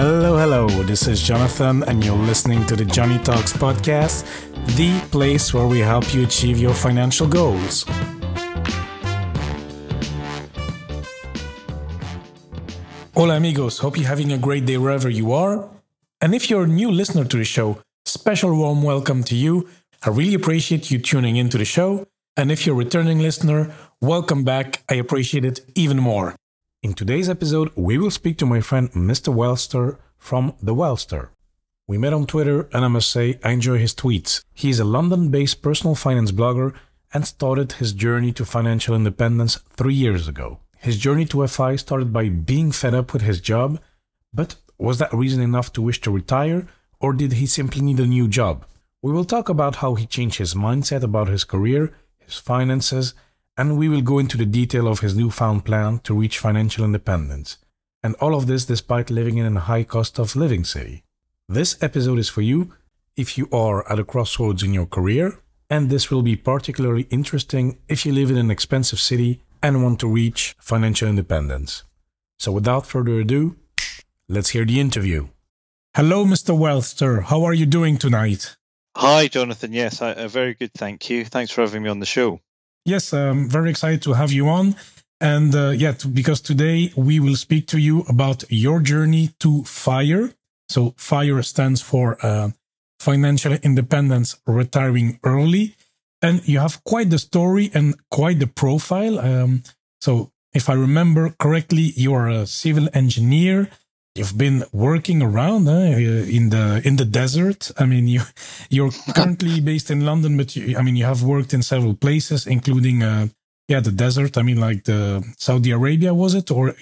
Hello, hello. This is Jonathan, and you're listening to the Joney Talks podcast, the place where we help you achieve your financial goals. Hola, amigos. Hope you're having a great day wherever you are. And if you're a new listener to the show, special warm welcome to you. I really appreciate you tuning into the show. And if you're a returning listener, welcome back. I appreciate it even more. In today's episode, we will speak to my friend Mr. Wealthster from The Wealthster. We met on Twitter, and I must say, I enjoy his tweets. He is a London based personal finance blogger and started his journey to financial independence three years ago. His journey to FI started by being fed up with his job, but was that reason enough to wish to retire, or did he simply need a new job? We will talk about how he changed his mindset about his career, his finances, and we will go into the detail of his newfound plan to reach financial independence. And all of this despite living in a high cost of living city. This episode is for you if you are at a crossroads in your career, and this will be particularly interesting if you live in an expensive city and want to reach financial independence. So, without further ado, let's hear the interview. Hello, Mr. Wealthster. How are you doing tonight? Hi, Jonathan. Yes, I, uh, very good. Thank you. Thanks for having me on the show. Yes, I'm very excited to have you on. And uh, because today we will speak to you about your journey to FIRE. So, FIRE stands for uh, Financial Independence Retiring Early and you have quite the story and quite the profile. Um, so, if I remember correctly, you are a civil engineer. You've been working around uh, in the in the desert. I mean, you you're currently based in London, but you, I mean, you have worked in several places, including uh, yeah, the desert. I mean, like the Saudi Arabia was it or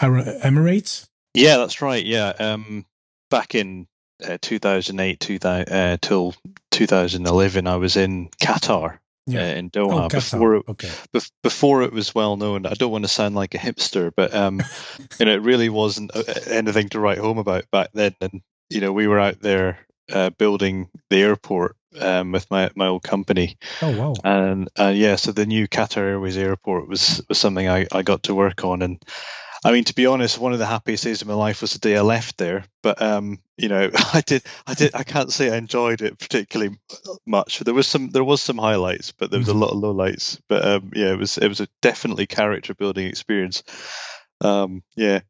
Emirates? Yeah, that's right. Yeah, um, back in uh, 2008 2000, uh, till 2011, I was in Qatar. Yeah. Uh, in Doha oh, before it, okay. Be- before it was well known. I don't want to sound like a hipster, but um, you know, it really wasn't uh, anything to write home about back then. And you know, we were out there uh, building the airport um, with my my old company. Oh wow! And uh, yeah, so the new Qatar Airways airport was was something I, I got to work on, and I mean, to be honest, one of the happiest days of my life was the day I left there. But um, you know, I did, I did, I can't say I enjoyed it particularly much. There was some, there was some highlights, but there was mm-hmm. a lot of lowlights. But um, yeah, it was, it was a definitely character building experience. Um, yeah.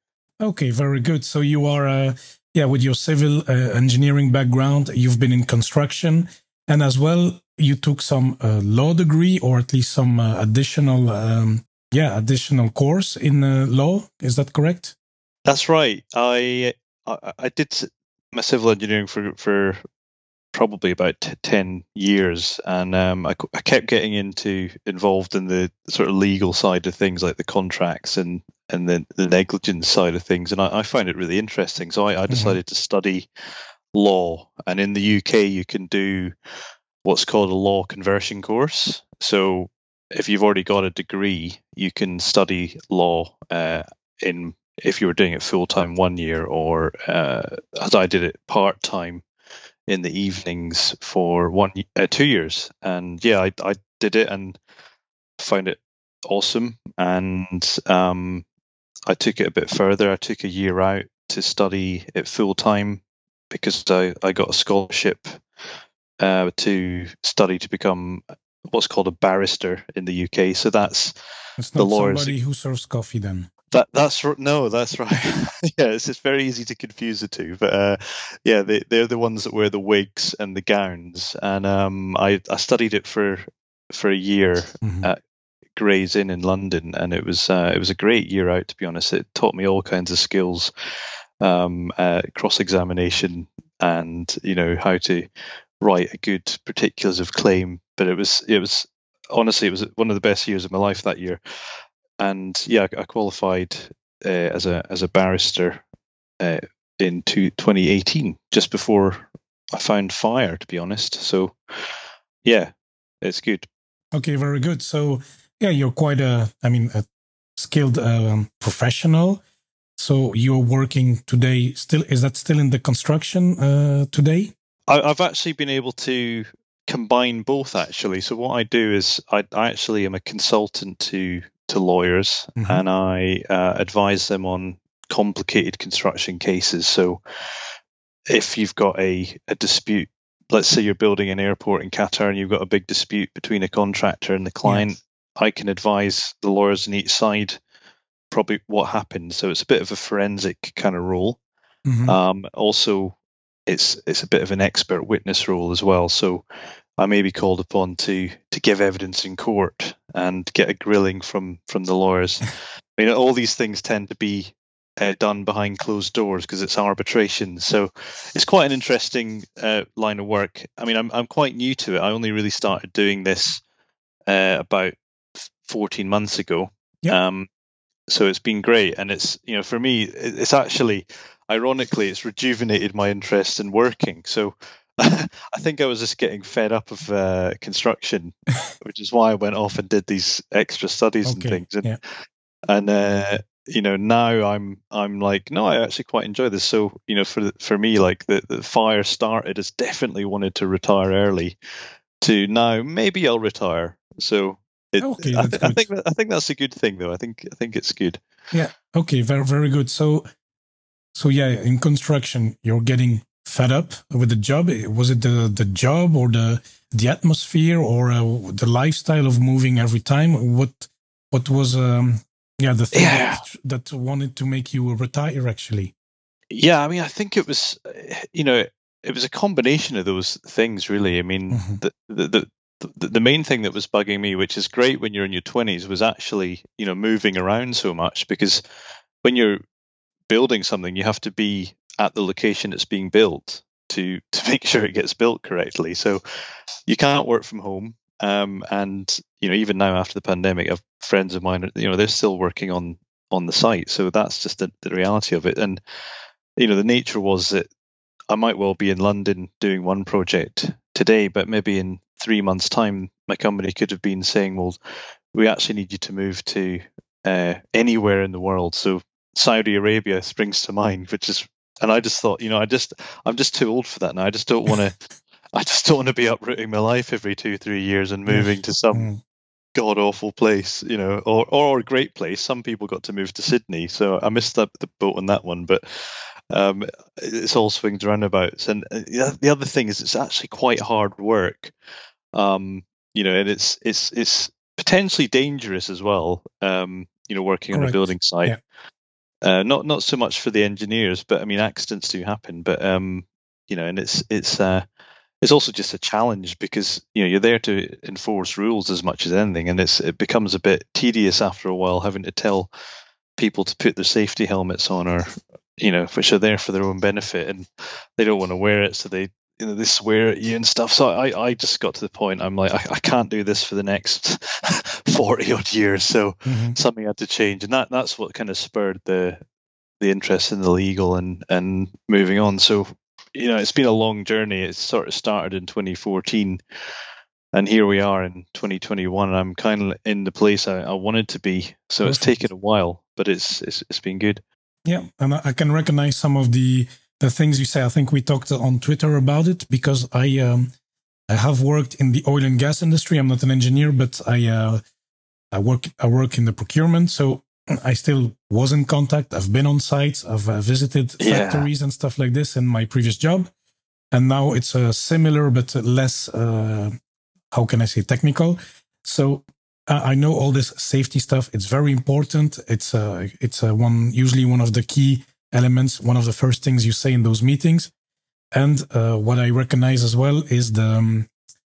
Okay, very good. So you are, uh, yeah, with your civil uh, engineering background, you've been in construction, and as well, you took some uh, law degree or at least some uh, additional um, yeah additional course in uh, law. Is that correct? That's right. I I, I did my civil engineering for for probably about t- 10 years and um, I, I, kept getting into involved in the sort of legal side of things like the contracts and and the, the negligence side of things and I, I find it really interesting so I, I mm-hmm. decided mm-hmm. to study law and in the UK you can do what's called a law conversion course so if you've already got a degree, you can study law uh, in if you were doing it full time one year, or uh, as I did it part time in the evenings for one uh, two years. And yeah, I, I did it and found it awesome. And um, I took it a bit further. I took a year out to study it full time because I, I got a scholarship uh, to study to become what's called a barrister in the UK. So that's it's the lawyers. Somebody who serves coffee, then. That that's no, that's right. yeah, it's just very easy to confuse the two. But uh, yeah, they they're the ones that wear the wigs and the gowns. And um, I I studied it for for a year mm-hmm. at Gray's Inn in London, and it was uh, it was a great year out. To be honest, it taught me all kinds of skills, um, uh, cross examination, and you know how to write a good particulars of claim but it was it was honestly it was one of the best years of my life that year. And yeah, I qualified uh, as a as a barrister uh, in two, 2018, just before I found fire. To be honest, so yeah, it's good. Okay, very good. So yeah, you're quite a, I mean, a skilled um, professional. So you're working today. Still, is that still in the construction uh, today? I, have actually been able to combine both actually. So what I do is I, I actually am a consultant to to lawyers, mm-hmm. and I uh, advise them on complicated construction cases. So if you've got a, a dispute, let's say you're building an airport in Qatar and you've got a big dispute between a contractor and the client, yes. I can advise the lawyers on each side probably what happened. So it's a bit of a forensic kind of role. Mm-hmm. Um, also, it's it's a bit of an expert witness role as well. So I may be called upon to to give evidence in court and get a grilling from from the lawyers. I mean, all these things tend to be uh, done behind closed doors because it's arbitration. So it's quite an interesting uh, line of work. I mean, I'm I'm quite new to it. I only really started doing this uh, about 14 months ago. Yeah. Um, so it's been great, and it's you know for me, it's actually ironically it's rejuvenated my interest in working. So I think I was just getting fed up of uh, construction, which is why I went off and did these extra studies okay, and things. And, yeah. and uh, you know, now I'm I'm like, no, I actually quite enjoy this. So you know, for for me, like the, the fire started as definitely wanted to retire early, to now maybe I'll retire. So it, okay, I, th- I, think I think that's a good thing, though. I think I think it's good. Yeah. Okay. Very very good. So so yeah, in construction, you're getting fed up with the job? Was it the the job or the the atmosphere or uh, the lifestyle of moving every time? What what was um, yeah the thing yeah. That, that wanted to make you retire actually? Yeah, I mean, I think it was you know it was a combination of those things really. I mean, mm-hmm. the, the, the the, main thing that was bugging me, which is great when you're in your 20s, was actually you know moving around so much because when you're building something, you have to be at the location it's being built to to make sure it gets built correctly. So you can't work from home. Um, and you know, even now after the pandemic, I have friends of mine, you know, they're still working on on the site. So that's just the, the reality of it. And you know, the nature was that I might well be in London doing one project today, but maybe in three months' time, my company could have been saying, "Well, we actually need you to move to uh, anywhere in the world." So Saudi Arabia springs to mind, which is and I just thought, you know, I just I'm just too old for that now. I just don't want to. I just don't want to be uprooting my life every two three years and moving to some mm. god awful place, you know, or or a great place. Some people got to move to Sydney, so I missed the, the boat on that one, but. Um, it's all swings roundabouts, and uh, the other thing is it's actually quite hard work, um, you know, and it's it's it's potentially dangerous as well. Um, you know, working Correct. on a building site. Yeah. Uh, not not so much for the engineers, but I mean accidents do happen. But um, you know, and it's it's uh, it's also just a challenge because you know you're there to enforce rules as much as anything, and it's it becomes a bit tedious after a while having to tell people to put their safety helmets on or you know which are there for their own benefit and they don't want to wear it so they you know they swear at you and stuff. So I I just got to the point I'm like I, I can't do this for the next forty odd years. So mm-hmm. something had to change, and that that's what kind of spurred the the interest in the legal and and moving on. So you know it's been a long journey. It sort of started in 2014. And here we are in 2021, and I'm kind of in the place I, I wanted to be. So Perfect. it's taken a while, but it's, it's it's been good. Yeah, and I can recognize some of the the things you say. I think we talked on Twitter about it because I um, I have worked in the oil and gas industry. I'm not an engineer, but I uh, I work I work in the procurement, so I still was in contact. I've been on sites. I've uh, visited factories yeah. and stuff like this in my previous job, and now it's a uh, similar but less. Uh, how can I say technical? So I know all this safety stuff. It's very important. It's uh, it's uh, one usually one of the key elements, one of the first things you say in those meetings. And uh, what I recognize as well is the um,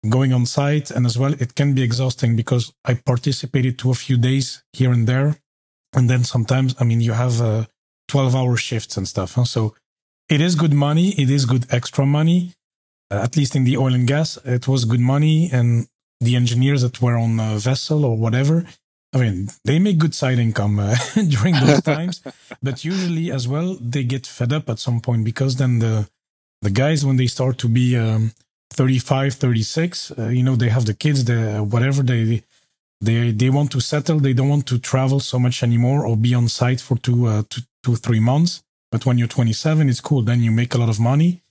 going on site, and as well, it can be exhausting because I participated to a few days here and there. And then sometimes, I mean, you have uh, 12 hour shifts and stuff. Huh? So it is good money. It is good extra money. Uh, at least in the oil and gas, it was good money. And the engineers that were on a vessel or whatever, I mean, they make good side income uh, during those times, but usually as well they get fed up at some point because then the the guys when they start to be um, 35, 36, uh, you know, they have the kids, the whatever they they they want to settle. They don't want to travel so much anymore or be on site for two uh, two, two three months. But when you're 27, it's cool. Then you make a lot of money.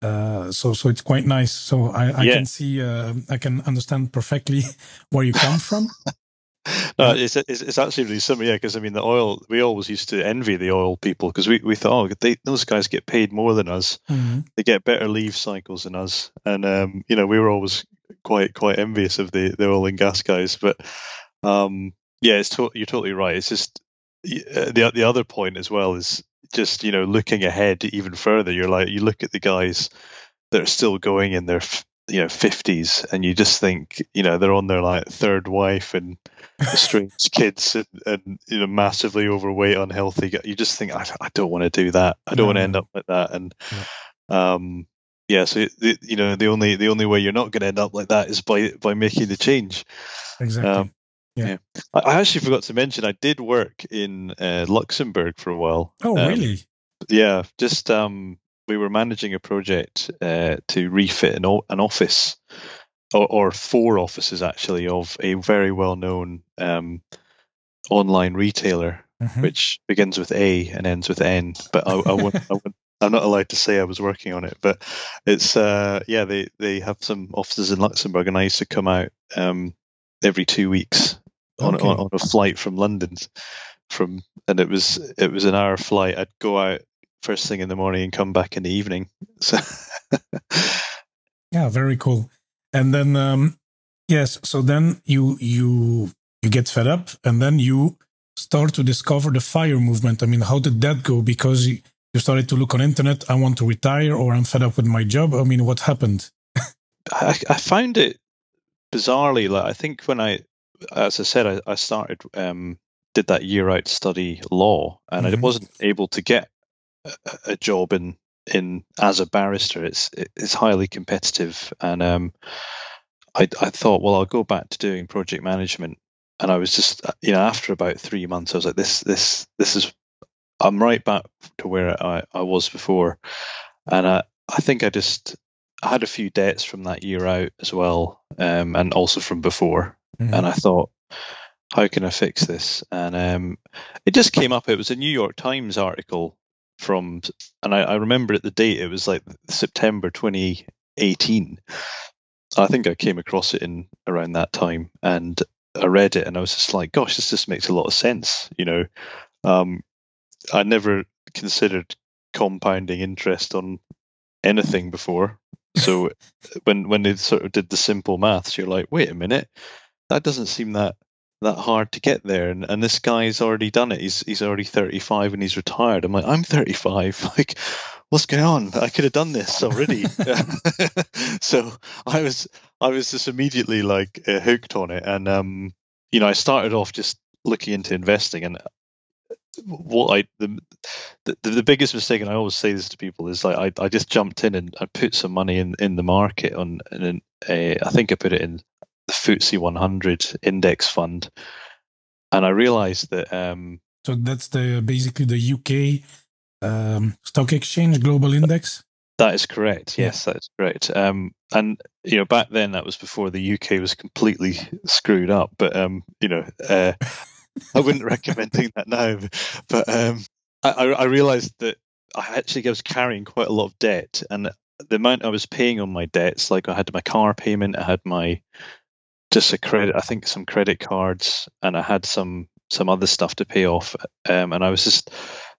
Uh, so so it's quite nice. So I, I yeah. can see uh, I can understand perfectly where you come from. no, it's, it's, it's actually really similar, yeah. Because I mean, the oil we always used to envy the oil people because we, we thought, oh, they, those guys get paid more than us. Mhm. They get better leave cycles than us, and um, you know, we were always quite quite envious of the, the oil and gas guys. But um, yeah, it's to- you're totally right. It's just uh, the the other point as well is just you know looking ahead even further. You're like you look at the guys that are still going in their you know fifties, and you just think you know they're on their like third wife and strange kids and, and you know massively overweight, unhealthy. You just think I, I don't want to do that. I don't want to end up like that. And um, yeah, so the, you know the only the only way you're not going to end up like that is by by making the change. Exactly. Um, I, I actually forgot to mention I did work in uh, Luxembourg for a while. oh, um, really? Yeah, just um, we were managing a project uh, to refit an, o- an office, or, or four offices actually, of a very well known um, online retailer, Mhm. which begins with A and ends with N. But I, I, won't, I won't, I'm not allowed to say I was working on it. But it's uh, yeah, they they have some offices in Luxembourg, and I used to come out um, every two weeks on, Okay. on on a flight from London. From and it was it was an hour flight. I'd go out first thing in the morning and come back in the evening. So Yeah, very cool. And then um yes, so then you you you get fed up and then you start to discover the fire movement. I mean, how did that go? Because you, you started to look on internet, I want to retire or I'm fed up with my job. I mean, what happened? I, I found it bizarrely like I think when I as I said I, I started um did that year out study law and I Mhm. wasn't able to get a, a job in in as a barrister it's it's highly competitive and um I I thought well I'll go back to doing project management and I was just you know after about 3 months I was like this this this is I'm right back to where I, I was before and I I think I just I had a few debts from that year out as well, um, and also from before. Mhm. And I thought, how can I fix this? And um, it just came up. It was a New York Times article from, and I, I remember at the date. It was like September 2018. I think I came across it in around that time, and I read it, and I was just like, "Gosh, this just makes a lot of sense." You know, um, I never considered compounding interest on anything before. So when when they sort of did the simple maths, you're like, wait a minute, that doesn't seem that that hard to get there. And and this guy's already done it. He's he's already 35 and he's retired. I'm like, I'm 35. Like, what's going on? I could have done this already. so I was I was just immediately like uh, hooked on it. And um, you know, I started off just looking into investing and what I the, the the biggest mistake, and I always say this to people, is like I, I just jumped in and I put some money in, in the market on, and uh, I think I put it in the FTSE 100 index fund, and I realized that um, So that's the basically the UK um, stock exchange global index. that is correct. Yeah. Yes, that is correct. Um, and you know, back then that was before the UK was completely screwed up. But um, you know, uh, I wouldn't recommend doing that now. But um, I, I I realized that I actually was carrying quite a lot of debt, and the amount I was paying on my debts, like I had my car payment, I had my just a credit, I think some credit cards, and I had some some other stuff to pay off. Um, and I was just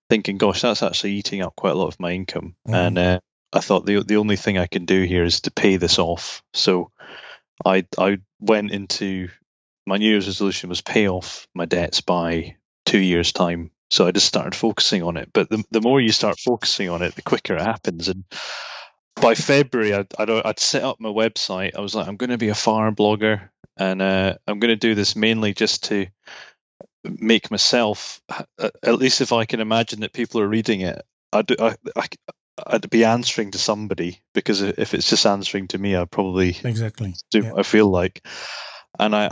thinking, gosh, that's actually eating up quite a lot of my income. Mhm. And uh, I thought the the only thing I can do here is to pay this off. So I I went into my New Year's resolution was pay off my debts by two years time. So I just started focusing on it. But the the more you start focusing on it, the quicker it happens. And by February, I'd, I'd, I'd set up my website. I was like, I'm going to be a fire blogger, and uh, I'm going to do this mainly just to make myself, uh, at least if I can imagine that people are reading it, I'd, I, I, I'd be answering to somebody because if it's just answering to me, I'd probably Exactly. do Yeah. what I feel like. And I,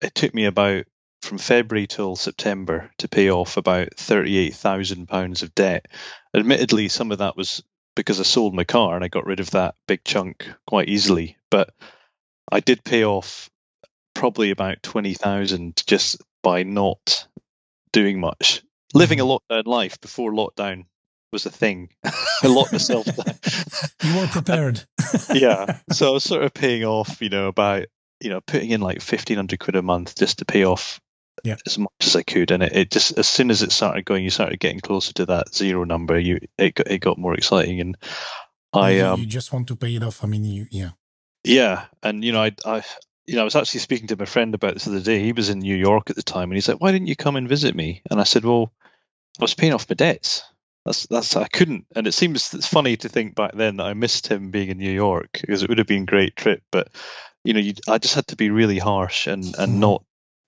it took me about from February till September to pay off about thirty-eight thousand pounds of debt. Admittedly, some of that was because I sold my car and I got rid of that big chunk quite easily. But I did pay off probably about twenty thousand just by not doing much, living a mm-hmm. lockdown life before lockdown was a thing. I locked myself down You weren't prepared. yeah. So I was sort of paying off, you know, about you know, putting in like fifteen hundred quid a month just to pay off yeah. as much as I could, and it, it, just as soon as it started going, you started getting closer to that zero number. You it got, it got more exciting, and I um, you just want to pay it off. I mean, you, yeah, yeah, and you know, I I you know, I was actually speaking to my friend about this the other day. He was in New York at the time, and he's like, "Why didn't you come and visit me?" And I said, "Well, I was paying off my debts. That's that's I couldn't." And it seems it's funny to think back then that I missed him being in New York because it would have been a great trip. But you know, you, I just had to be really harsh and and Mhm. not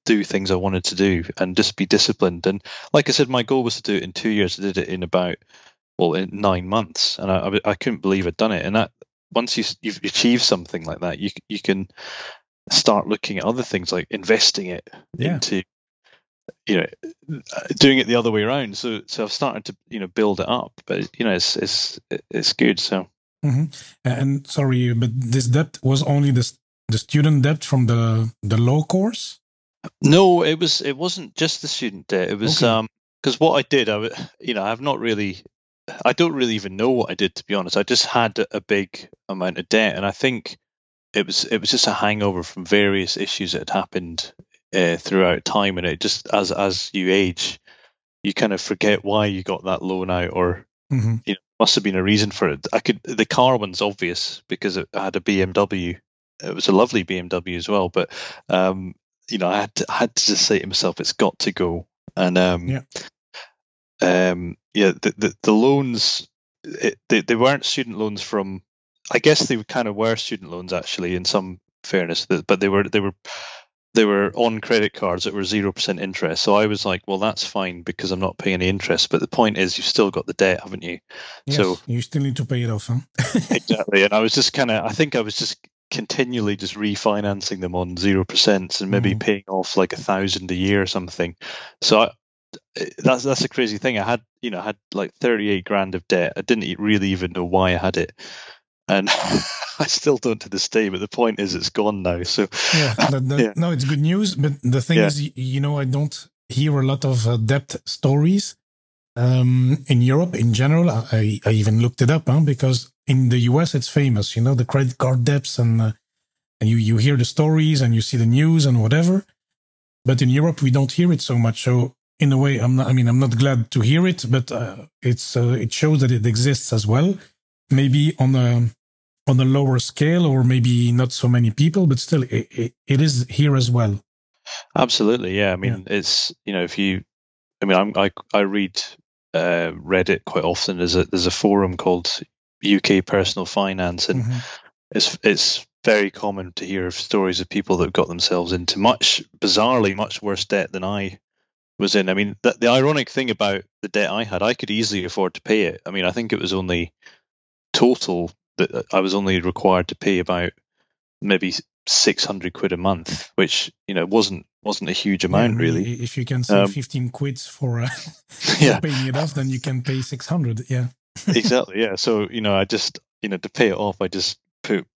do things I wanted to do and just be disciplined. And like I said, my goal was to do it in two years. I did it in about well, in nine months, and I I, couldn't believe I'd done it. And that once you you've achieved something like that, you you can start looking at other things like investing it Yeah. into you know doing it the other way around so so i've started to you know build it up but you know it's it's it's good so hmm And sorry, but this debt was only the the student debt from the the law course. No it was it wasn't just the student debt it was Okay. um because what i did i you know i've not really i don't really even know what i did to be honest i just had a, big amount of debt and i think it was it was just a hangover from various issues that had happened uh, throughout time and it just as as you age you kind of forget why you got that loan out or hmm you know, must have been a reason for it. I could the car one's obvious because it had a BMW. It was a lovely BMW as well, but um, you know, I had to I had to just say to myself, it's got to go. And um, Yeah. um, yeah, the the, the loans it, they they weren't student loans from. I guess they kind of were student loans actually, in some fairness, but they were they were they were on credit cards that were zero percent interest. So I was like, well, that's fine because I'm not paying any interest. But the point is, you've still got the debt, haven't you? Yes, So- you still need to pay it off, huh? exactly. And I was just kind of, I think I was just continually just refinancing them on zero percent and maybe Mhm. paying off like a thousand a year or something. So I, that's that's a crazy thing. I had, you know, I had like thirty eight grand of debt. I didn't really even know why I had it, and I still don't to this day. But the point is, it's gone now. So yeah, Yeah. no, it's good news. But the thing Yeah. is, you know, I don't hear a lot of uh, debt stories um, in Europe in general. I, I even looked it up huh, because in the US it's famous. You know, the credit card debts, and, uh, and you you hear the stories and you see the news and whatever. But in Europe we don't hear it so much. So in a way, I'm not. I mean, I'm not glad to hear it, but uh, it's uh, it shows that it exists as well. Maybe on a on a lower scale, or maybe not so many people, but still, it, it, it is here as well. Absolutely, yeah. I mean, it's you know, if you, I mean, I'm, I I read uh, Reddit quite often. There's a there's a forum called UK Personal Finance, and Mhm. it's it's very common to hear of stories of people that got themselves into much bizarrely much worse debt than I was in. I mean, the, the ironic thing about the debt I had, I could easily afford to pay it. I mean, I think it was only total that I was only required to pay about maybe six hundred quid a month, which you know wasn't wasn't a huge amount Yeah, really. If you can save Um, 15 quids for, uh, yeah, for paying it off, then you can pay 600. Yeah. Exactly. Yeah. So you know, I just you know to pay it off, I just put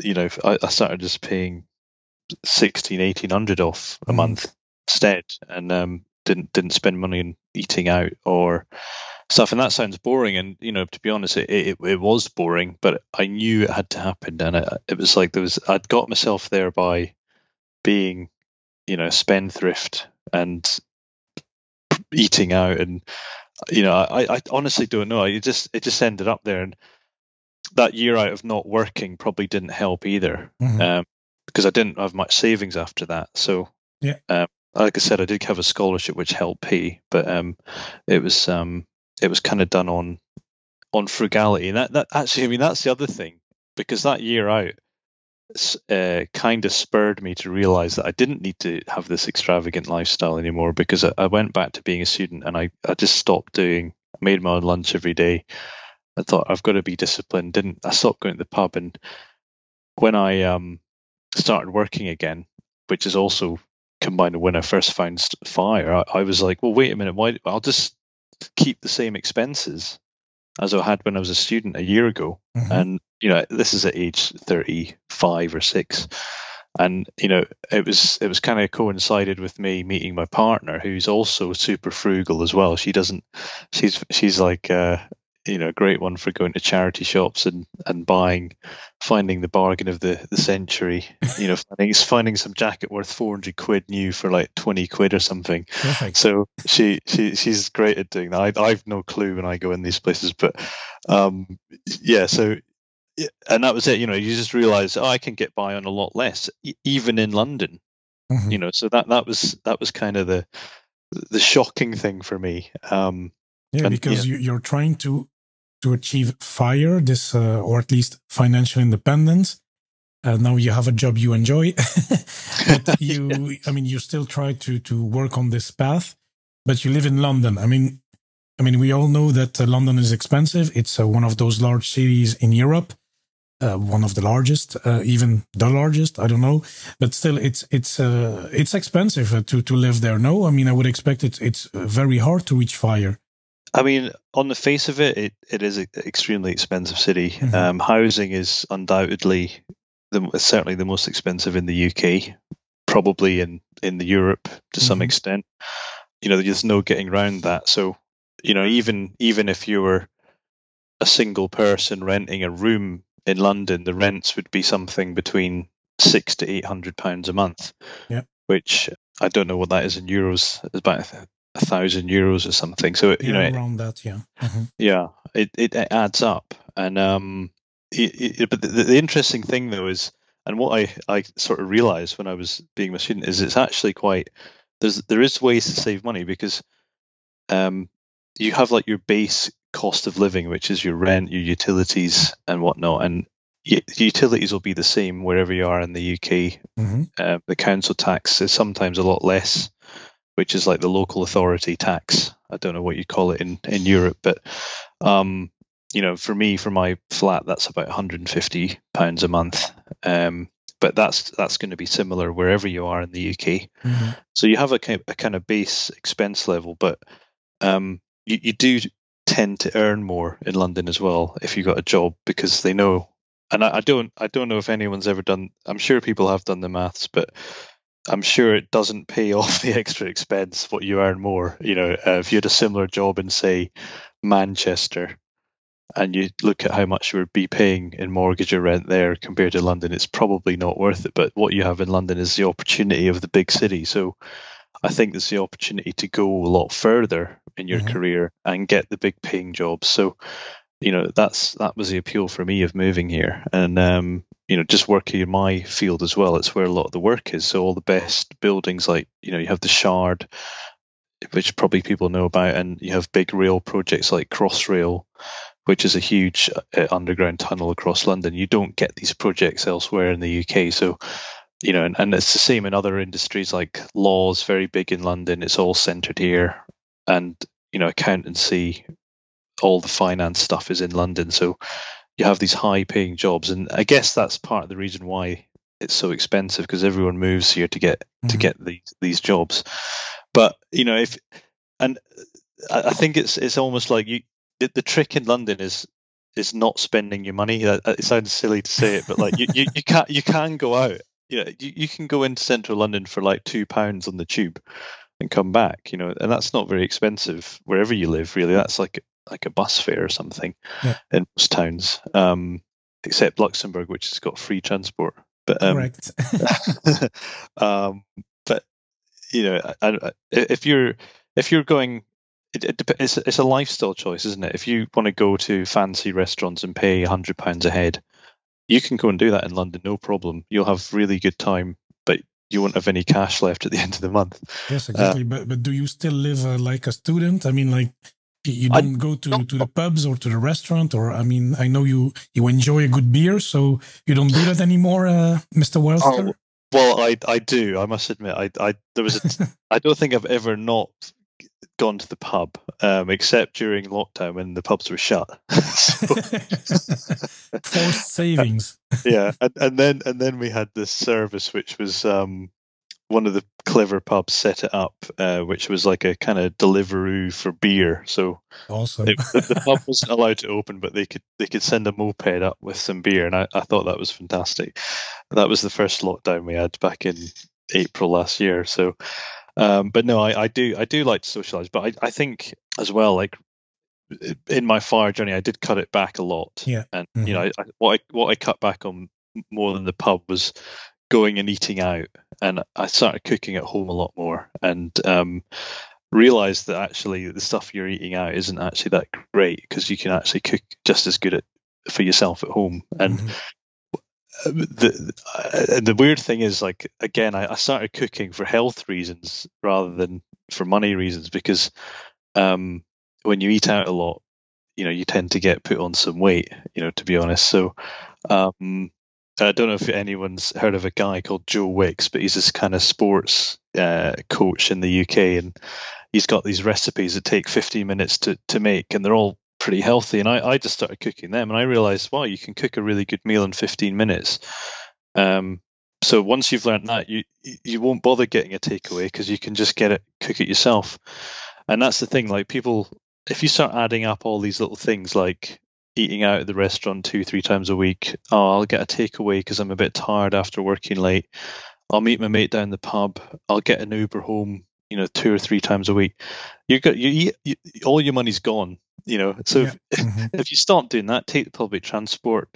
you know I, I started just paying 16, 1800 off a Mhm. month instead, and um, didn't didn't spend money on eating out or stuff. And that sounds boring, and you know to be honest, it it, it was boring, but I knew it had to happen, and it, it was like there was I'd got myself there by being you know spendthrift and eating out and you know I, I honestly don't know it just it just ended up there and that year out of not working probably didn't help either Mhm. um, because I didn't have much savings after that so Yeah. um, like I said I did have a scholarship which helped pay but um, it was um, it was kind of done on on frugality and that, that actually I mean that's the other thing because that year out uh, kind of spurred me to realize that I didn't need to have this extravagant lifestyle anymore because I, I went back to being a student and I, I just stopped doing made my own lunch every day. I thought I've got to be disciplined. Didn't I stopped going to the pub and when I um started working again, which is also combined with when I first found fire, I, I was like, well, wait a minute, why? I'll just keep the same expenses as I had when I was a student a year ago. Mhm. and you know this is at age 35 or 6 and you know it was it was kind of coincided with me meeting my partner who's also super frugal as well. She doesn't she's she's like uh you know, a great one for going to charity shops and, and buying, finding the bargain of the, the century. You know, finding finding some jacket worth four hundred quid new for like twenty quid or something. Perfect. So she she she's great at doing that. I I've no clue when I go in these places, but um, yeah. So and that was it. You know, you just realize oh, I can get by on a lot less, even in London. Mm-hmm. You know, so that that was that was kind of the the shocking thing for me. Um, yeah, and, because yeah. you're trying to to achieve fire, this uh, or at least financial independence. Uh, now you have a job you enjoy, but you, I mean, you still try to to work on this path, but you live in London. I mean, I mean, we all know that uh, London is expensive. It's uh, one of those large cities in Europe, uh, one of the largest, uh, even the largest. I don't know, but still, it's it's it's expensive to to live there. No, I mean, I would expect it. It's very hard to reach fire. I mean, on the face of it, it, it is an extremely expensive city. Mm-hmm. Um, housing is undoubtedly the, certainly the most expensive in the UK, probably in in the Europe to mm-hmm. some extent. You know, there's no getting around that. So, you know, even even if you were a single person renting a room in London, the rents would be something between six to eight hundred pounds a month. Yeah. Which I don't know what that is in euros. It's about a thousand euros or something. So you know, around that, yeah, mm-hmm. yeah, it, it, it adds up. And um, it, it, but the, the, interesting thing though is, and what I I sort of realized when I was being a student is it's actually quite there's there is ways to save money because um you have like your base cost of living, which is your rent, your utilities, and whatnot, and utilities will be the same wherever you are in the UK. Mm-hmm. Uh, the council tax is sometimes a lot less which is like the local authority tax. I don't know what you call it in in Europe, but um, you know, for me, for my flat, that's about 150 pounds a month. Um, but that's that's going to be similar wherever you are in the UK. Mm-hmm. So you have a kind, a kind of base expense level, but um, you, you do tend to earn more in London as well if you got a job because they know. And I, I don't I don't know if anyone's ever done. I'm sure people have done the maths, but I'm sure it doesn't pay off the extra expense what you earn more. You know, uh, if you had a similar job in say Manchester, and you look at how much you would be paying in mortgage or rent there compared to London, it's probably not worth it. But what you have in London is the opportunity of the big city. So I think there's the opportunity to go a lot further in your mm-hmm. career and get the big paying jobs. So you know that's that was the appeal for me of moving here. And um, you know just working in my field as well it's where a lot of the work is. So all the best buildings like you know you have the shard which probably people know about and you have big rail projects like crossrail which is a huge uh, underground tunnel across london. You don't get these projects elsewhere in the uk so you know and, and it's the same in other industries like laws very big in london. It's all centered here. And you know accountancy all the finance stuff is in London. So you have these high paying jobs. And I guess that's part of the reason why it's so expensive because everyone moves here to get mm-hmm. to get these these jobs. But you know, if and I think it's it's almost like you the, the trick in London is is not spending your money. It sounds silly to say it, but like you, you, you can you can go out. You know, you, you can go into central London for like two pounds on the tube and come back. You know, and that's not very expensive wherever you live. Really, that's like like a bus fare or something yeah. in most towns, um, except Luxembourg, which has got free transport. But um, correct. um, but you know, I, I, if you're if you're going, it, it it's, it's a lifestyle choice, isn't it? If you want to go to fancy restaurants and pay hundred pounds a head, you can go and do that in London, no problem. You'll have really good time, but you won't have any cash left at the end of the month. Yes, exactly. Uh, but but do you still live uh, like a student? I mean, like you don't go to, to the pubs or to the restaurant or i mean i know you you enjoy a good beer so you don't do that anymore uh, mr Wealthster? Oh, well i i do i must admit i i there was a i don't think i've ever not gone to the pub um, except during lockdown when the pubs were shut. Forced savings. yeah and, and then and then we had this service which was um one of the clever pubs set it up, uh, which was like a kind of Deliveroo for beer. So awesome. it, the, the, pub wasn't allowed to open, but they could they could send a moped up with some beer, and I, I thought that was fantastic. That was the first lockdown we had back in April last year. So, um, but no, I, I do I do like to socialize, but I, I think as well like in my fire journey, I did cut it back a lot. Yeah. And mm-hmm. you know, I, what I what I cut back on more than the pub was going and eating out, and I started cooking at home a lot more, and um, realized that actually the stuff you're eating out isn't actually that great because you can actually cook just as good at, for yourself at home, and. Mm-hmm. The uh, the weird thing is like again I, I started cooking for health reasons rather than for money reasons because um, when you eat out a lot, you know, you tend to get put on some weight, you know, to be honest. So, um, I don't know if anyone's heard of a guy called Joe Wicks, but he's this kind of sports uh, coach in the UK, and he's got these recipes that take 15 minutes to, to make, and they're all pretty healthy. And I, I just started cooking them, and I realized, wow, you can cook a really good meal in 15 minutes. Um, so once you've learned that, you you won't bother getting a takeaway because you can just get it, cook it yourself. And that's the thing. Like people if you start adding up all these little things like eating out at the restaurant two, three times a week, oh, I'll get a takeaway because I'm a bit tired after working late. I'll meet my mate down the pub. I'll get an Uber home, you know, two or three times a week. You got you, you all your money's gone, you know. So yeah. if, mm-hmm. if you start doing that, take the public transport,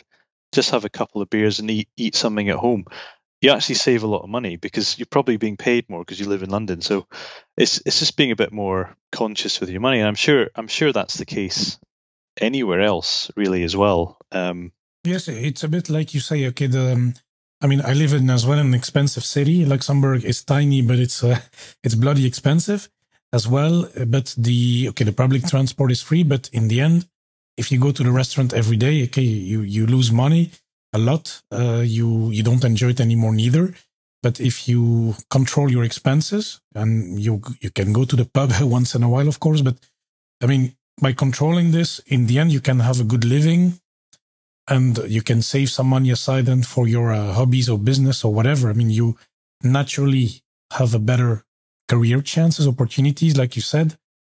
just have a couple of beers and eat eat something at home you actually save a lot of money because you're probably being paid more because you live in London. So it's it's just being a bit more conscious with your money. And I'm sure I'm sure that's the case anywhere else really as well. Um, yes, it's a bit like you say. Okay, the um, I mean, I live in as well an expensive city. Luxembourg is tiny, but it's uh, it's bloody expensive as well. But the okay, the public transport is free, but in the end, if you go to the restaurant every day, okay, you you lose money a lot, uh, you you don't enjoy it anymore neither. But if you control your expenses and you you can go to the pub once in a while, of course. But I mean, by controlling this, in the end, you can have a good living, and you can save some money aside then for your uh, hobbies or business or whatever. I mean, you naturally have a better career chances, opportunities, like you said,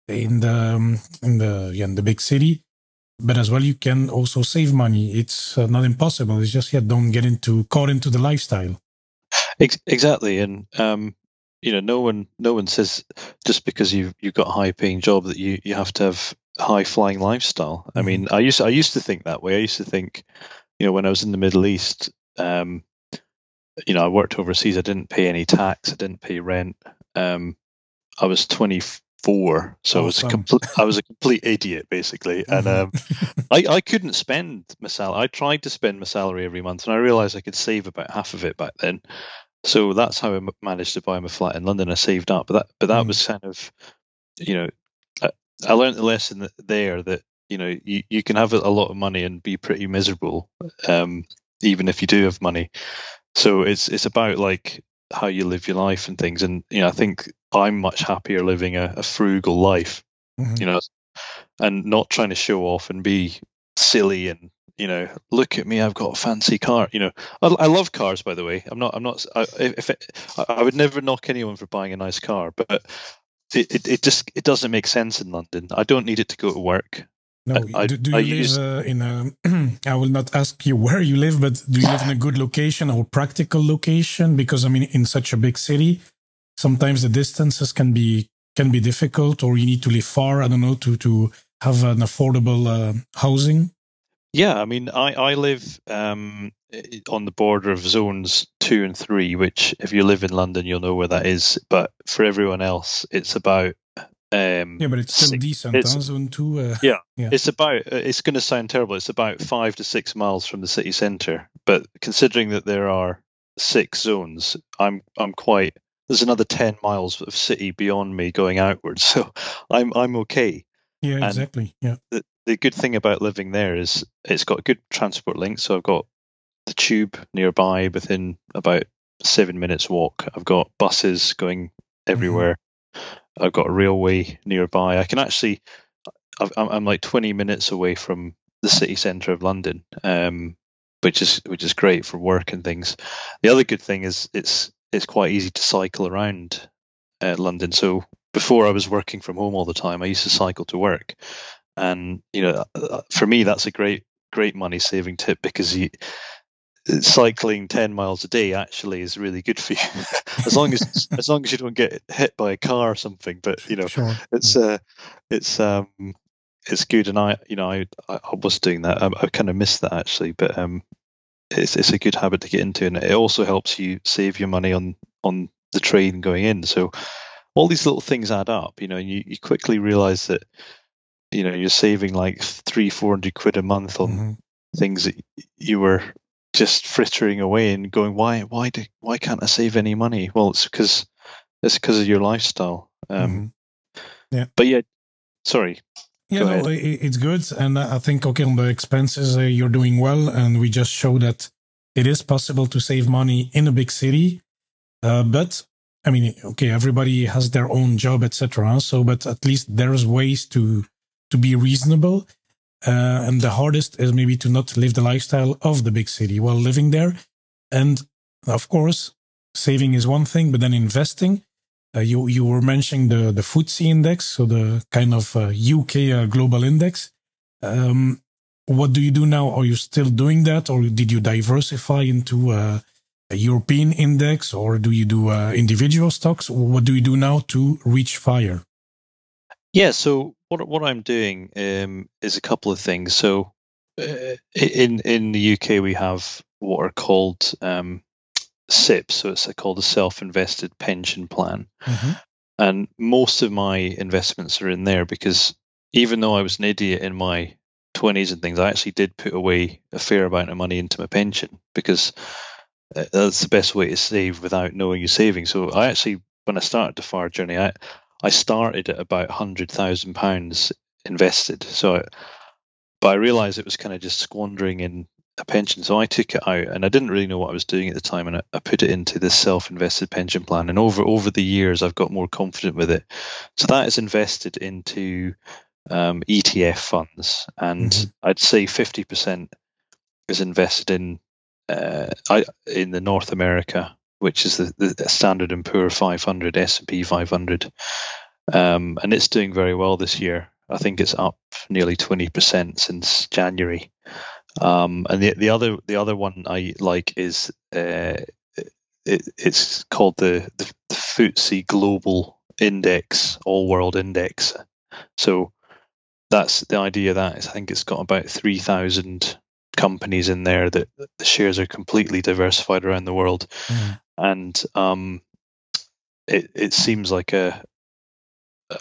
in the um, in the yeah, in the big city. But as well you can also save money. It's uh, not impossible. It's just yeah don't get into caught into the lifestyle. Exactly. And um you know no one no one says just because you've you've got a high paying job that you you have to have high flying lifestyle mm-hmm. i mean i used to, i used to think that way i used to think you know when i was in the middle east um you know i worked overseas i didn't pay any tax i didn't pay rent um i was twenty four, so oh, I was a complete I was a complete idiot basically, and um, I I couldn't spend my salary. I tried to spend my salary every month, and I realized I could save about half of it back then. So that's how I managed to buy my flat in London. I saved up, but that but that mm. was kind of, you know, I, learned the lesson there that you know you, you can have a lot of money and be pretty miserable, um, even if you do have money. So it's it's about like how you live your life and things. And you know, I think I'm much happier living a, a frugal life. Mm-hmm. You know, and not trying to show off and be silly and you know look at me i've got a fancy car you know i, I love cars by the way i'm not i'm not I, if it, i would never knock anyone for buying a nice car but it, it, it just it doesn't make sense in london i don't need it to go to work no, I, do, do you I live use... uh, in a? I will not ask you where you live, but do you live in a good location or practical location? Because I mean, in such a big city, sometimes the distances can be can be difficult, or you need to live far. I don't know to to have an affordable uh, housing. Yeah, I mean, I I live um, on the border of zones two and three, which if you live in London, you'll know where that is. But for everyone else, it's about um, yeah, but it's still six, decent. It's, zone two. Uh, yeah, yeah, it's about. Uh, it's going to sound terrible. It's about five to six miles from the city centre. But considering that there are six zones, I'm I'm quite. There's another ten miles of city beyond me going outwards, so I'm I'm okay. Yeah, and exactly. Yeah. The, the good thing about living there is it's got good transport links. So I've got the tube nearby within about seven minutes walk. I've got buses going everywhere. Mm-hmm. I've got a railway nearby. I can actually, i am like 20 minutes away from the city centre of London, um, which is which is great for work and things. The other good thing is it's it's quite easy to cycle around uh, London. So before I was working from home all the time, I used to cycle to work, and you know, uh, for me that's a great great money saving tip because you cycling 10 miles a day actually is really good for you as long as as long as you don't get hit by a car or something but you know sure. it's uh it's um it's good, and I you know I I was doing that. I, I kind of missed that actually, but um, it's it's a good habit to get into, and it also helps you save your money on on the train going in. So all these little things add up, you know, and you, you quickly realize that you know you're saving like three four hundred quid a month on mm-hmm. things that you were just frittering away and going why why do why can't I save any money? Well, it's because it's because of your lifestyle. Um, mm-hmm. Yeah, but yeah, sorry. Yeah, Go no, it's good, and I think okay on the expenses uh, you're doing well, and we just show that it is possible to save money in a big city. Uh, but I mean, okay, everybody has their own job, etc. So, but at least there's ways to to be reasonable. Uh, and the hardest is maybe to not live the lifestyle of the big city while living there. And of course, saving is one thing, but then investing. Uh, you you were mentioning the the FTSE index, so the kind of uh, UK uh, global index. Um, what do you do now? Are you still doing that, or did you diversify into uh, a European index, or do you do uh, individual stocks? What do you do now to reach fire? Yeah, so what what I'm doing um, is a couple of things. So uh, in in the UK we have what are called um, SIPP, so it's called a self-invested pension plan, mm-hmm. and most of my investments are in there because even though I was an idiot in my 20s and things, I actually did put away a fair amount of money into my pension because uh, that's the best way to save without knowing you're saving. So I actually, when I started the fire journey, I I started at about hundred thousand pounds invested. So, but I realised it was kind of just squandering in a pension. So I took it out, and I didn't really know what I was doing at the time, and I, I put it into this self-invested pension plan. And over over the years, I've got more confident with it. So that is invested into um, ETF funds, and mm-hmm. I'd say fifty percent is invested in uh, I, in the North America which is the, the Standard and Poor 500, S&P 500, um, and it's doing very well this year. I think it's up nearly 20% since January. Um, and the the other the other one I like is uh, it, it's called the, the the FTSE Global Index, All World Index. So that's the idea. That is, I think it's got about three thousand companies in there that the shares are completely diversified around the world, mm and um, it it seems like a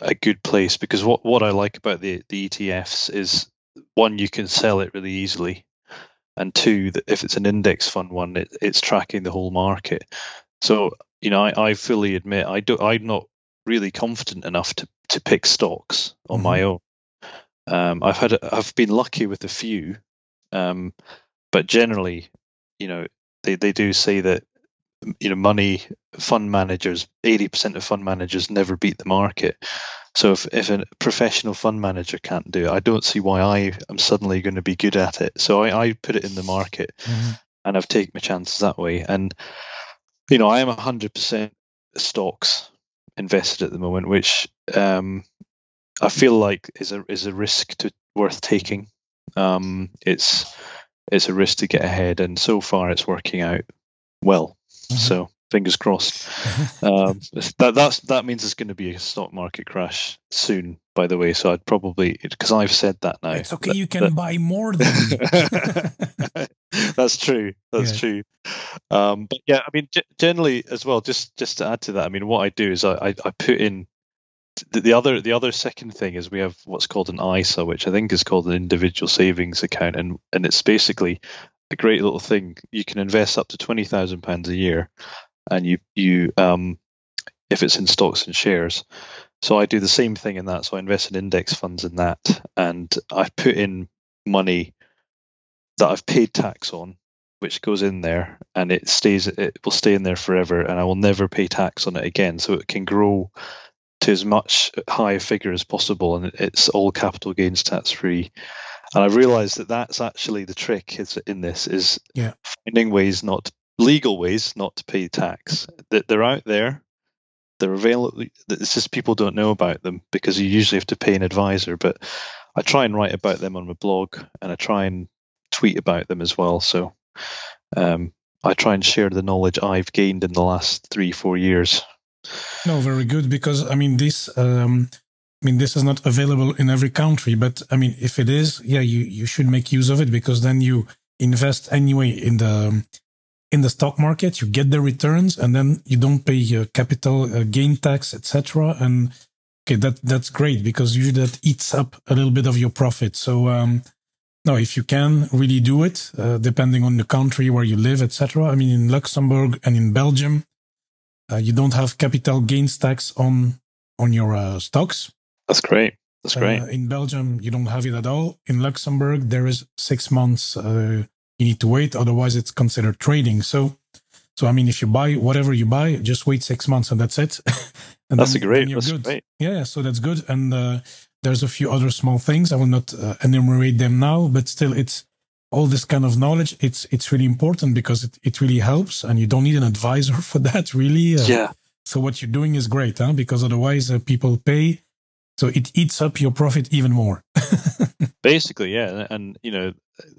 a good place because what what I like about the the ETFs is one you can sell it really easily, and two that if it's an index fund one it, it's tracking the whole market. So you know I, I fully admit I do I'm not really confident enough to to pick stocks on mm-hmm. my own. Um, I've had I've been lucky with a few, um, but generally, you know, they, they do say that you know money fund managers 80% of fund managers never beat the market. So if, if a professional fund manager can't do it i don't see why i am suddenly going to be good at it. So i, I put it in the market mm-hmm. and i've taken my chances that way. And you know i am 100% stocks invested at the moment which um, i feel like is a is a risk to worth taking um, it's it's a risk to get ahead and so far it's working out well Mm-hmm. So fingers crossed. um, that that's that means there's going to be a stock market crash soon. By the way, so I'd probably because I've said that now. It's okay. That, you can that, buy more than. that's true. That's yeah. true. Um, but yeah, I mean, g- generally as well. Just just to add to that, I mean, what I do is I I, I put in the, the, other the other second thing is we have what's called an ISA, which I think is called an individual savings account, and and it's basically a great little thing. You can invest up to twenty thousand pounds a year, and you you um, if it's in stocks and shares. So I do the same thing in that. So I invest in index funds in that, and I put in money that I've paid tax on, which goes in there, and it stays. It will stay in there forever, and I will never pay tax on it again. So it can grow to as much high figure as possible, and it's all capital gains tax free and I realized that that's actually the trick is in this is yeah. finding ways not legal ways not to pay tax. That they're out there, they're available. It's just people don't know about them because you usually have to pay an advisor. But I try and write about them on my blog, and I try and tweet about them as well. So um, I try and share the knowledge I've gained in the last three, four years. No, very good because I mean this. Um, I mean, this is not available in every country, but I mean, if it is, yeah, you, you should make use of it because then you invest anyway in the in the stock market, you get the returns, and then you don't pay uh, capital uh, gain tax, etc. And okay, that that's great because usually that eats up a little bit of your profit. So um, no, if you can really do it, uh, depending on the country where you live, etc. I mean, in Luxembourg and in Belgium, uh, you don't have capital gains tax on on your uh, stocks. That's great. That's great. Uh, in Belgium, you don't have it at all. In Luxembourg, there is six months uh, you need to wait. Otherwise, it's considered trading. So, so I mean, if you buy whatever you buy, just wait six months and that's it. and that's then, a great. That's good. great. Yeah, so that's good. And uh, there's a few other small things. I will not uh, enumerate them now, but still, it's all this kind of knowledge. It's it's really important because it, it really helps, and you don't need an advisor for that. Really. Uh, yeah. So what you're doing is great, huh? Because otherwise, uh, people pay so it eats up your profit even more. Basically, yeah, and you know,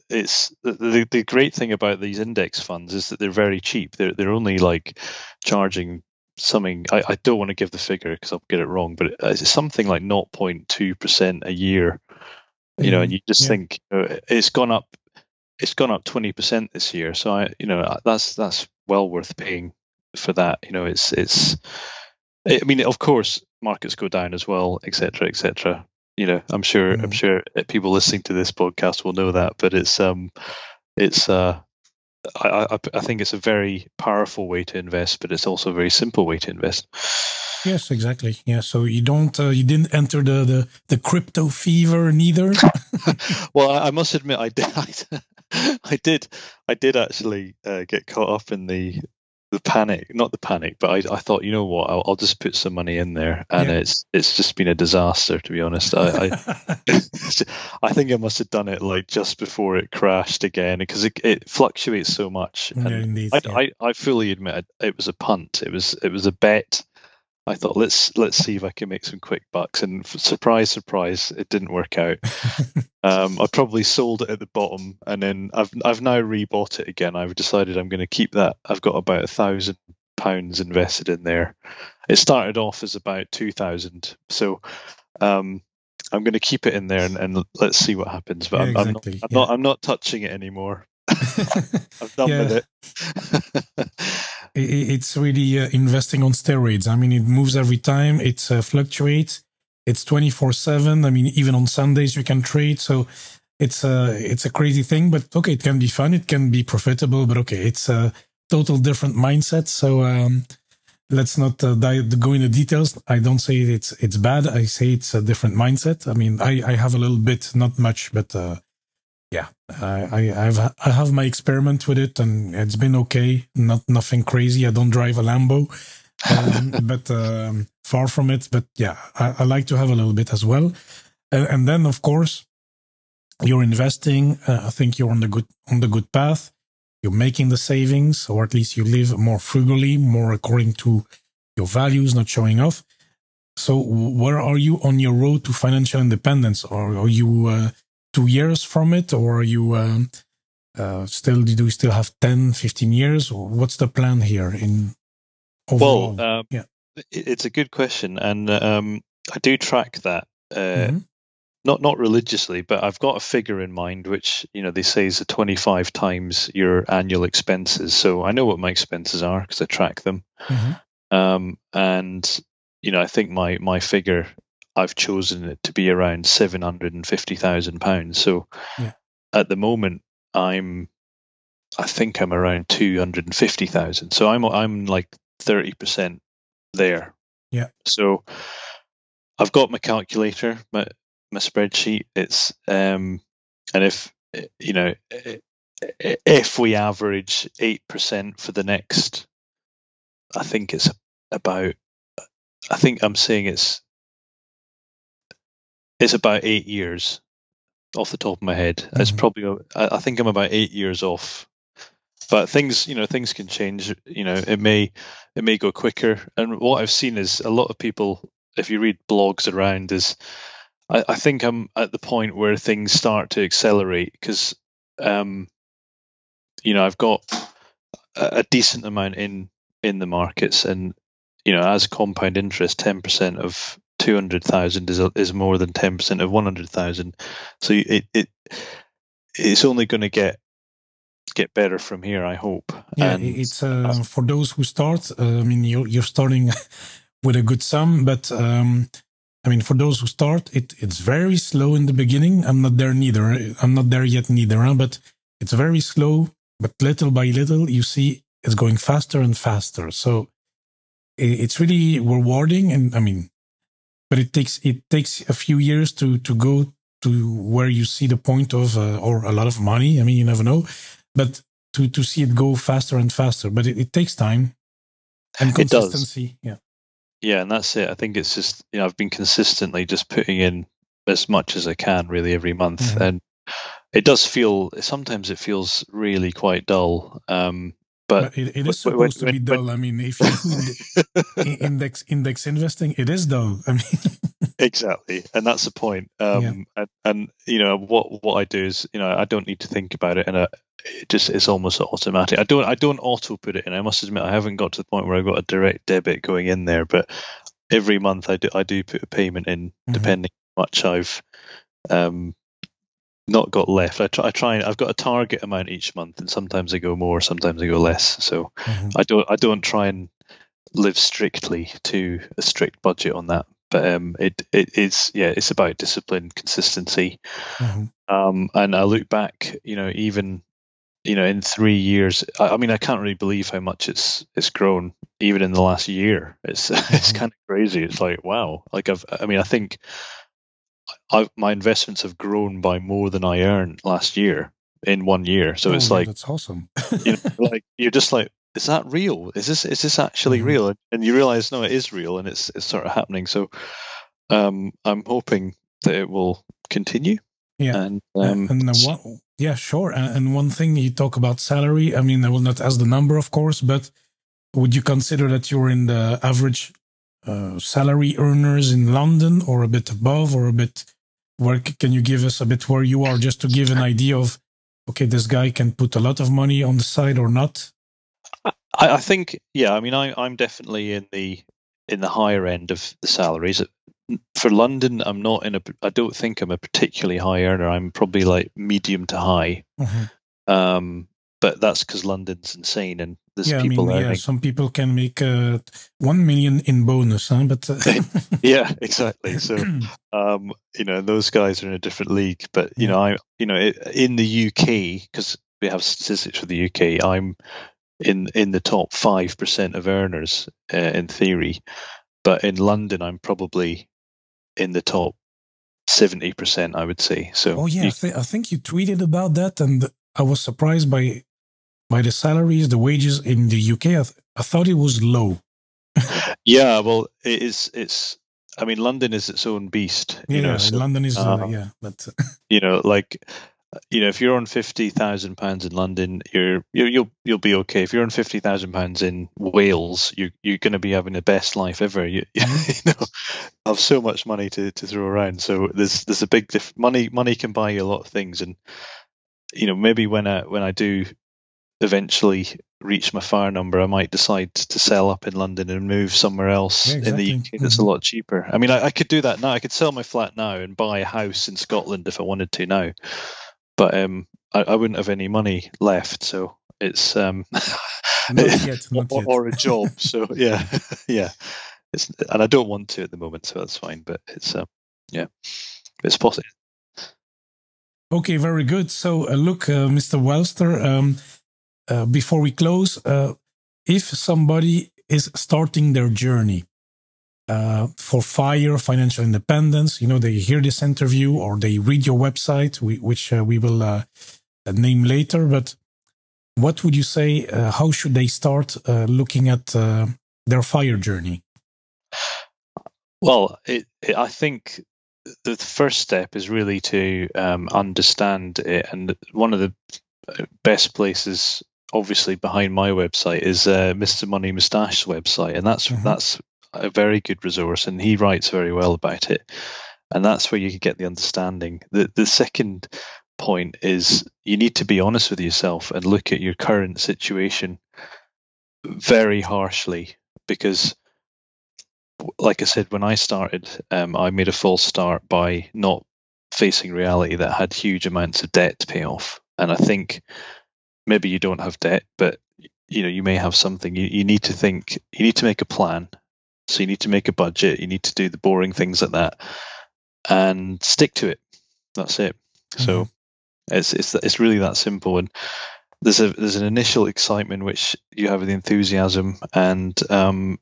it's the the great thing about these index funds is that they're very cheap. They're they're only like charging something. I, I don't want to give the figure because I'll get it wrong, but it's something like 0.2 percent a year. You know, and you just yeah. think you know, it's gone up. It's gone up 20 percent this year. So I, you know, that's that's well worth paying for that. You know, it's it's. I mean, of course, markets go down as well, etc., etc. You know, I'm sure mm. I'm sure people listening to this podcast will know that, but it's um, it's uh, I, I, I think it's a very powerful way to invest, but it's also a very simple way to invest. Yes, exactly. Yeah, so you don't uh, you didn't enter the the, the crypto fever neither. well, I, I, must admit, I did. I, did. I did actually uh, get caught up in the the panic, not the panic, but I, I thought, you know what, I'll, I'll, just put some money in there, and yeah. it's it's just been a disaster to be honest. I I, I, think I must have done it like just before it crashed again because it, it fluctuates so much. Indeed, I, yeah. I, I fully admit it was a punt. It was it was a bet I thought let's let's see if I can make some quick bucks, and surprise, surprise, it didn't work out. um, I probably sold it at the bottom, and then I've I've now rebought it again. I've decided I'm going to keep that. I've got about a thousand pounds invested in there. It started off as about two thousand, so um, I'm going to keep it in there and, and let's see what happens. But yeah, I'm, exactly. I'm, not, I'm yeah. not I'm not touching it anymore. I'm done with it. It's really uh, investing on steroids. I mean, it moves every time. It uh, fluctuates. It's twenty four seven. I mean, even on Sundays you can trade. So it's a uh, it's a crazy thing. But okay, it can be fun. It can be profitable. But okay, it's a total different mindset. So um, let's not uh, go into details. I don't say it's it's bad. I say it's a different mindset. I mean, I I have a little bit, not much, but uh, yeah, I, I have I have my experiment with it, and it's been okay. Not nothing crazy. I don't drive a Lambo, um, but um, far from it. But yeah, I, I, like to have a little bit as well. And, and then, of course, you're investing. Uh, I think you're on the good on the good path. You're making the savings, or at least you live more frugally, more according to your values, not showing off. So, where are you on your road to financial independence? Or are you uh, two years from it or are you um, uh, still do you still have 10 15 years or what's the plan here in overall? well um, yeah it's a good question and um, i do track that uh, mm-hmm. not not religiously but i've got a figure in mind which you know they say is a 25 times your annual expenses so i know what my expenses are because i track them mm-hmm. Um, and you know i think my my figure I've chosen it to be around seven hundred and fifty thousand pounds. So yeah. at the moment, I'm, I think I'm around two hundred and fifty thousand. So I'm I'm like thirty percent there. Yeah. So I've got my calculator, my my spreadsheet. It's um, and if you know, if we average eight percent for the next, I think it's about. I think I'm saying it's it's about eight years off the top of my head. Mm-hmm. It's probably I think I'm about eight years off. But things, you know, things can change. You know, it may it may go quicker. And what I've seen is a lot of people, if you read blogs around, is I, I think I'm at the point where things start to accelerate because, um, you know, I've got a, a decent amount in in the markets, and you know, as compound interest, ten percent of two hundred thousand is is more than ten percent of one hundred thousand. So it it it's only going to get get better from here. I hope. Yeah, and it's uh, for those who start. Uh, I mean, you're you're starting with a good sum, but um, I mean, for those who start, it it's very slow in the beginning. I'm not there neither. I'm not there yet neither. Huh? But it's very slow. But little by little, you see it's going faster and faster. So it's really rewarding. And I mean, but it takes it takes a few years to to go to where you see the point of uh, or a lot of money. I mean, you never know, but to to see it go faster and faster. But it, it takes time and consistency. Yeah. Yeah, and that's it. I think it's just you know I've been consistently just putting in as much as I can really every month, mm-hmm. and it does feel sometimes it feels really quite dull. Um, but it, it is supposed when, to be dull. When, I mean, if you index index investing, it is dull. I mean, exactly, and that's the point. Um, yeah. and, and, you know what what I do is you know I don't need to think about it, and uh, it just it's almost automatic. I don't I don't auto put it in. I must admit I haven't got to the point where I've got a direct debit going in there, but every month I do I do put a payment in, mm-hmm. depending how much I've um, not got left. I try, I try. And I've got a target amount each month, and sometimes I go more, sometimes I go less. So mm-hmm. I don't. I don't try and live strictly to a strict budget on that. But um, it it is yeah, it's about discipline, consistency. Mm-hmm. Um, and I look back, you know, even you know, in three years, I, I, mean, I can't really believe how much it's it's grown, even in the last year. It's mm-hmm. it's kind of crazy. It's like wow. Like I've, I mean, I think I've, my investments have grown by more than I earned last year in one year. So oh, it's like that's awesome. you know, like you're just like, is that real? Is this is this actually mm-hmm. real? And you realize no, it is real, and it's it's sort of happening. So um, I'm hoping that it will continue. Yeah, and, um, and one, yeah, sure. And, and one thing you talk about salary. I mean, I will not ask the number, of course, but would you consider that you're in the average uh, salary earners in London or a bit above or a bit where can you give us a bit where you are just to give an idea of okay this guy can put a lot of money on the side or not? I, I think yeah I mean I, I'm definitely in the in the higher end of the salaries. For London I'm not in a I don't think I'm a particularly high earner. I'm probably like medium to high. Mm-hmm. um but that's because London's insane and yeah, people I mean, yeah, some people can make uh, one million in bonus, huh? But uh... yeah, exactly. So, um, you know, those guys are in a different league. But you yeah. know, I, you know, in the UK because we have statistics for the UK, I'm in in the top five percent of earners uh, in theory, but in London, I'm probably in the top seventy percent. I would say. So, oh yeah, you, I, th- I think you tweeted about that, and I was surprised by by the salaries, the wages in the UK. I, th- I thought it was low. yeah, well, it is. It's. I mean, London is its own beast. Yeah, know, so, London is. Uh, uh, yeah, but you know, like you know, if you're on fifty thousand pounds in London, you're, you you'll you'll be okay. If you're on fifty thousand pounds in Wales, you you're going to be having the best life ever. You, mm-hmm. you know, have so much money to, to throw around. So there's there's a big diff- money money can buy you a lot of things, and you know maybe when I when I do eventually reach my fire number, I might decide to sell up in London and move somewhere else yeah, exactly. in the UK that's mm-hmm. a lot cheaper. I mean, I, I, could do that now. I could sell my flat now and buy a house in Scotland if I wanted to now, but um, I, I wouldn't have any money left. So it's um, yet, or, or, a job. So yeah, yeah. It's, and I don't want to at the moment, so that's fine. But it's um, yeah, it's possible. Okay, very good. So, uh, look, uh, Mr. Wealthster, um, uh, before we close, uh, if somebody is starting their journey uh, for fire financial independence, you know, they hear this interview or they read your website, we, which uh, we will uh, name later. But what would you say? how should they start looking at their fire journey? Well, it, it, I think the first step is really to um, understand it, and one of the best places obviously behind my website is uh, Mr. Money Mustache's website, and that's mm-hmm. that's a very good resource, and he writes very well about it, and that's where you can get the understanding. The the second point is you need to be honest with yourself and look at your current situation very harshly because like I said, when I started, um, I made a false start by not facing reality that had huge amounts of debt to pay off. And I think maybe you don't have debt, but you know you may have something. You, you need to think. You need to make a plan. So you need to make a budget. You need to do the boring things like that, and stick to it. That's it. Mm-hmm. So it's it's it's really that simple. And there's a there's an initial excitement which you have the enthusiasm, and um,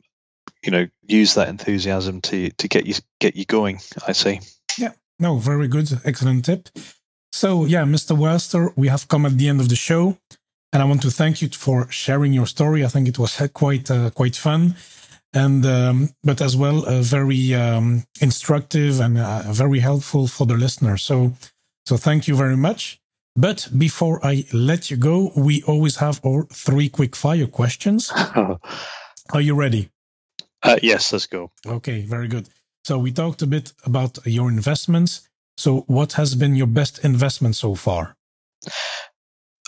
you know use that enthusiasm to to get you get you going. I say. Yeah. No. Very good. Excellent tip. So yeah, Mr. Wealthster, we have come at the end of the show, and I want to thank you for sharing your story. I think it was quite uh, quite fun and um, but as well uh, very um, instructive and uh, very helpful for the listener. So so thank you very much. But before I let you go, we always have our three quick fire questions. Are you ready? Uh, yes, let's go. Okay, very good. So we talked a bit about your investments. So what has been your best investment so far?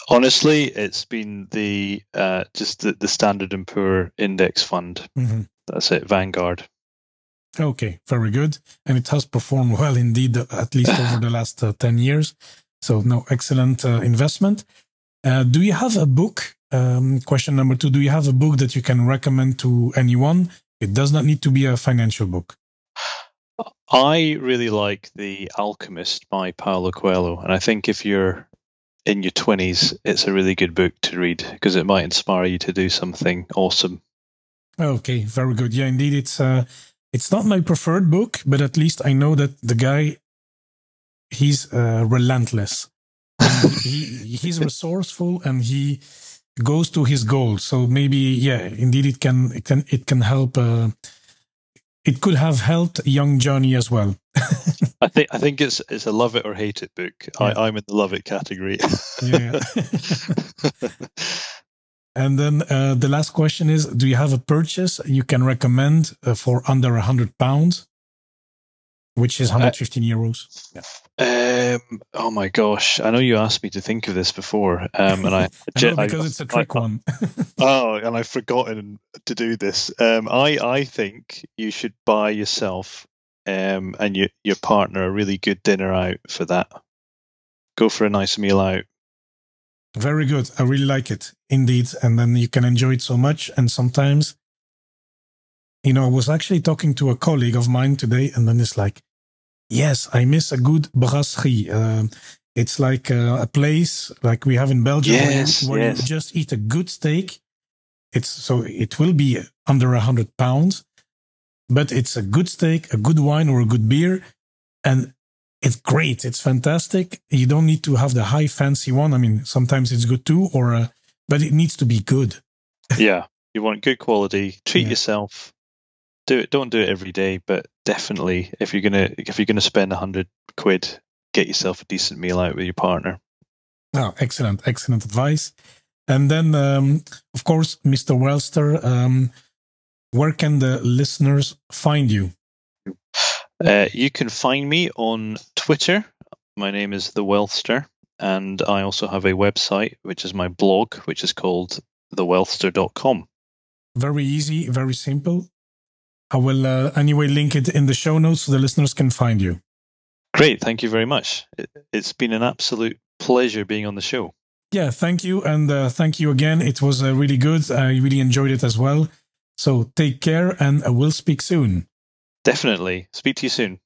Honestly, it's been the uh, just the, the Standard and Poor Index Fund. Mm-hmm. That's it, Vanguard. Okay, very good. And it has performed well indeed, at least over the last uh, 10 years. So, no, excellent uh, investment. Uh, do you have a book? Um, question number two Do you have a book that you can recommend to anyone? It does not need to be a financial book. I really like The Alchemist by Paulo Coelho. And I think if you're in your 20s, it's a really good book to read because it might inspire you to do something awesome Okay, very good. Yeah, indeed, it's uh, it's not my preferred book, but at least I know that the guy he's uh, relentless. he he's resourceful and he goes to his goal. So maybe yeah, indeed, it can it can it can help. Uh, it could have helped young Joney as well. I think I think it's it's a love it or hate it book. Yeah. I, I'm in the love it category. yeah. And then uh, the last question is Do you have a purchase you can recommend uh, for under a 100 pounds, which is 115 uh, euros? Yeah. Um, oh my gosh. I know you asked me to think of this before. Um, and I, I know, because I, it's a trick I, one. oh, and I've forgotten to do this. Um, I, I think you should buy yourself um, and your, your partner a really good dinner out for that. Go for a nice meal out very good. I really like it indeed. And then you can enjoy it so much. And sometimes, you know, I was actually talking to a colleague of mine today, and then it's like, yes, I miss a good brasserie. Uh, it's like uh, a place like we have in Belgium yes, where, where yes. you just eat a good steak. It's so it will be under a hundred pounds, but it's a good steak, a good wine, or a good beer, and it's great. It's fantastic. You don't need to have the high fancy one. I mean, sometimes it's good too, or uh, but it needs to be good. yeah, you want good quality. Treat yeah. yourself. Do it. Don't do it every day, but definitely if you're gonna if you're gonna spend a hundred quid, get yourself a decent meal out with your partner. Oh, excellent, excellent advice. And then, um, of course, Mr. Wealthster, um, where can the listeners find you? Uh, you can find me on Twitter. My name is The Wealthster, And I also have a website, which is my blog, which is called thewealthster.com. Very easy, very simple. I will uh, anyway link it in the show notes so the listeners can find you. Great. Thank you very much. It, has been an absolute pleasure being on the show. Yeah, thank you. And uh, thank you again. It was uh, really good. I really enjoyed it as well. So take care and uh, we'll speak soon. Definitely. Speak to you soon.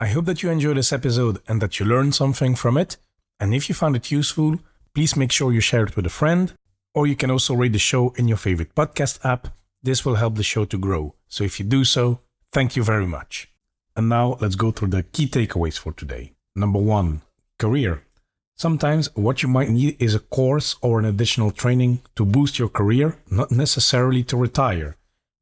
I hope that you enjoyed this episode and that you learned something from it. And if you found it useful, please make sure you share it with a friend, or you can also rate the show in your favorite podcast app. This will help the show to grow. So if you do so, thank you very much. And now let's go through the key takeaways for today. Number one, career. Sometimes what you might need is a course or an additional training to boost your career, not necessarily to retire.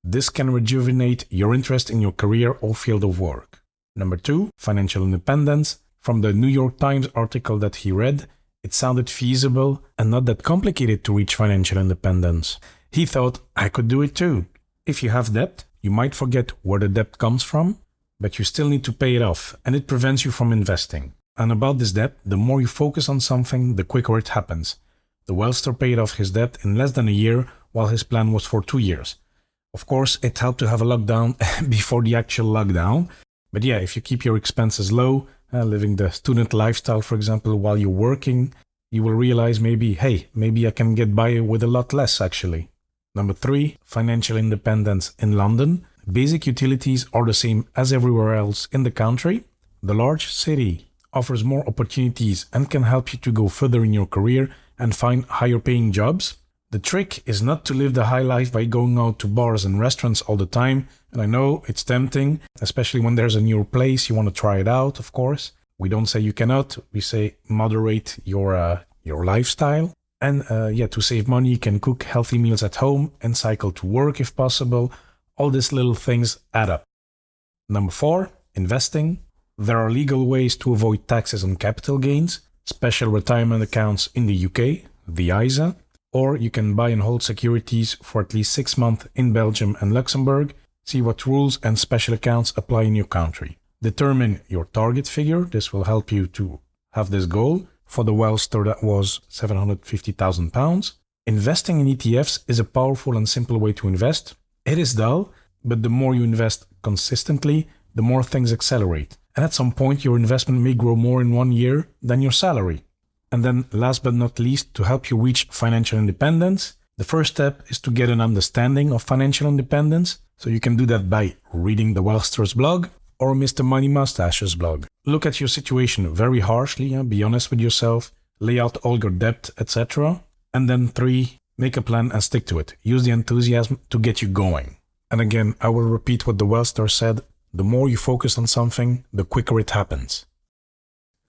This can rejuvenate your interest in your career or field of work. Number two, financial independence. From the New York Times article that he read, it sounded feasible and not that complicated to reach financial independence. He thought, I could do it too. If you have debt, you might forget where the debt comes from, but you still need to pay it off, and it prevents you from investing. And about this debt, the more you focus on something, the quicker it happens. The Wealthster paid off his debt in less than a year, while his plan was for two years. Of course, it helped to have a lockdown before the actual lockdown. But yeah, if you keep your expenses low, uh, living the student lifestyle, for example, while you're working, you will realize maybe, hey, maybe I can get by with a lot less actually. Number three, financial independence in London. Basic utilities are the same as everywhere else in the country. The large city offers more opportunities and can help you to go further in your career and find higher paying jobs. The trick is not to live the high life by going out to bars and restaurants all the time. And I know it's tempting, especially when there's a new place, you want to try it out, of course. We don't say you cannot, we say moderate your uh, your lifestyle. And uh, yeah, to save money, you can cook healthy meals at home and cycle to work if possible. All these little things add up. Number four, investing. There are legal ways to avoid taxes on capital gains, special retirement accounts in the UK, the ISA, or you can buy and hold securities for at least six months in Belgium and Luxembourg. See what rules and special accounts apply in your country. Determine your target figure. This will help you to have this goal. For the Wealthster, that was £750,000. Investing in ETFs is a powerful and simple way to invest. It is dull, but the more you invest consistently, the more things accelerate. And at some point, your investment may grow more in one year than your salary. And then, last but not least, to help you reach financial independence, the first step is to get an understanding of financial independence. So you can do that by reading the Wealthster's blog or Mr. Money Mustache's blog. Look at your situation very harshly, and be honest with yourself, lay out all your debt, etc. And then three, make a plan and stick to it. Use the enthusiasm to get you going. And again, I will repeat what the Wealthster said the more you focus on something, the quicker it happens.